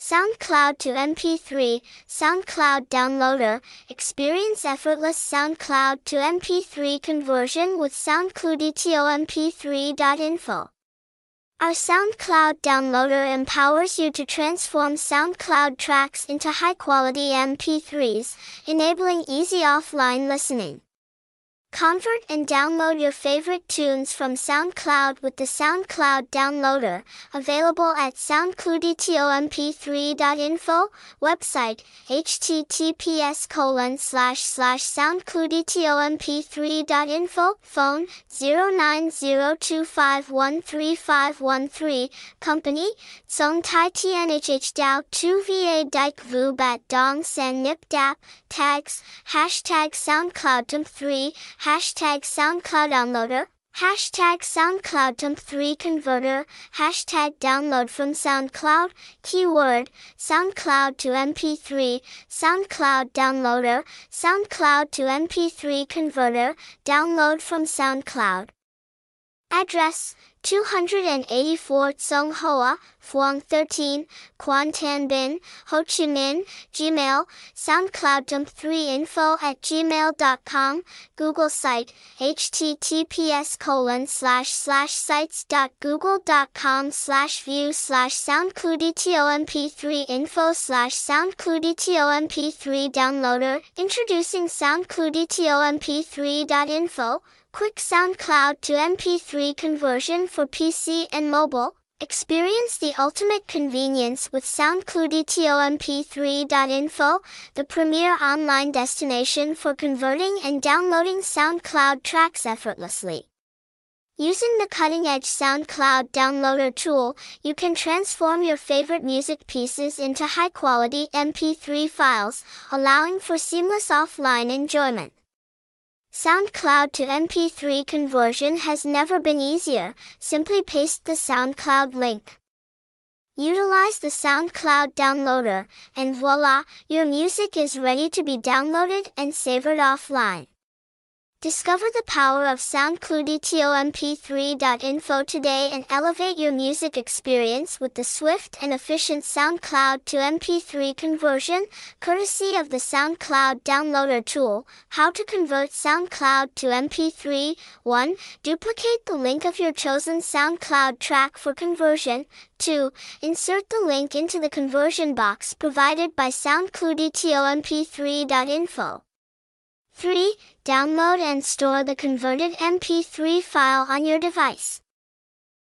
SoundCloud to MP3, SoundCloud Downloader, experience effortless SoundCloud to MP3 conversion with SoundCloudToMP3.info. Our SoundCloud downloader empowers you to transform SoundCloud tracks into high-quality MP3s, enabling easy offline listening. Convert and download your favorite tunes from SoundCloud with the SoundCloud downloader, available at soundcloudtomp3.info, website, https colon slash slash soundcloudtomp3.info, phone, 0902513513, company, Cong Ty TNHH Dau Tu VA Dich Vu Bat Dong San Nhip Dap, tags, hashtag SoundCloudTomp3, hashtag SoundCloud Downloader, hashtag SoundCloud Tomp3 Converter, hashtag download from SoundCloud, keyword, SoundCloud to MP3, SoundCloud Downloader, SoundCloud to MP3 Converter, download from SoundCloud. Address 284 Cong Hoa, Phuong 13, Quan Tan Binh, Ho Chi Minh, Gmail, SoundCloud Tomp3 info at gmail.com, Google site, https colon slash slash sites.google.com slash view slash SoundCloudTOMP3 info slash SoundCloudTOMP3 downloader, introducing SoundCloudTOMP3.info, quick SoundCloud to MP3 conversion for PC and mobile. Experience the ultimate convenience with SoundCloudTOMP3.info, the premier online destination for converting and downloading SoundCloud tracks effortlessly. Using the cutting-edge SoundCloud downloader tool, you can transform your favorite music pieces into high-quality MP3 files, allowing for seamless offline enjoyment. SoundCloud to MP3 conversion has never been easier, simply paste the SoundCloud link. Utilize the SoundCloud downloader, and voila, your music is ready to be downloaded and savored offline. Discover the power of SoundCloudTOMP3.info today and elevate your music experience with the swift and efficient SoundCloud to MP3 conversion, courtesy of the SoundCloud downloader tool. How to convert SoundCloud to MP3 1. Duplicate the link of your chosen SoundCloud track for conversion. 2. Insert the link into the conversion box provided by SoundCloudTOMP3.info. 3. Download and store the converted MP3 file on your device.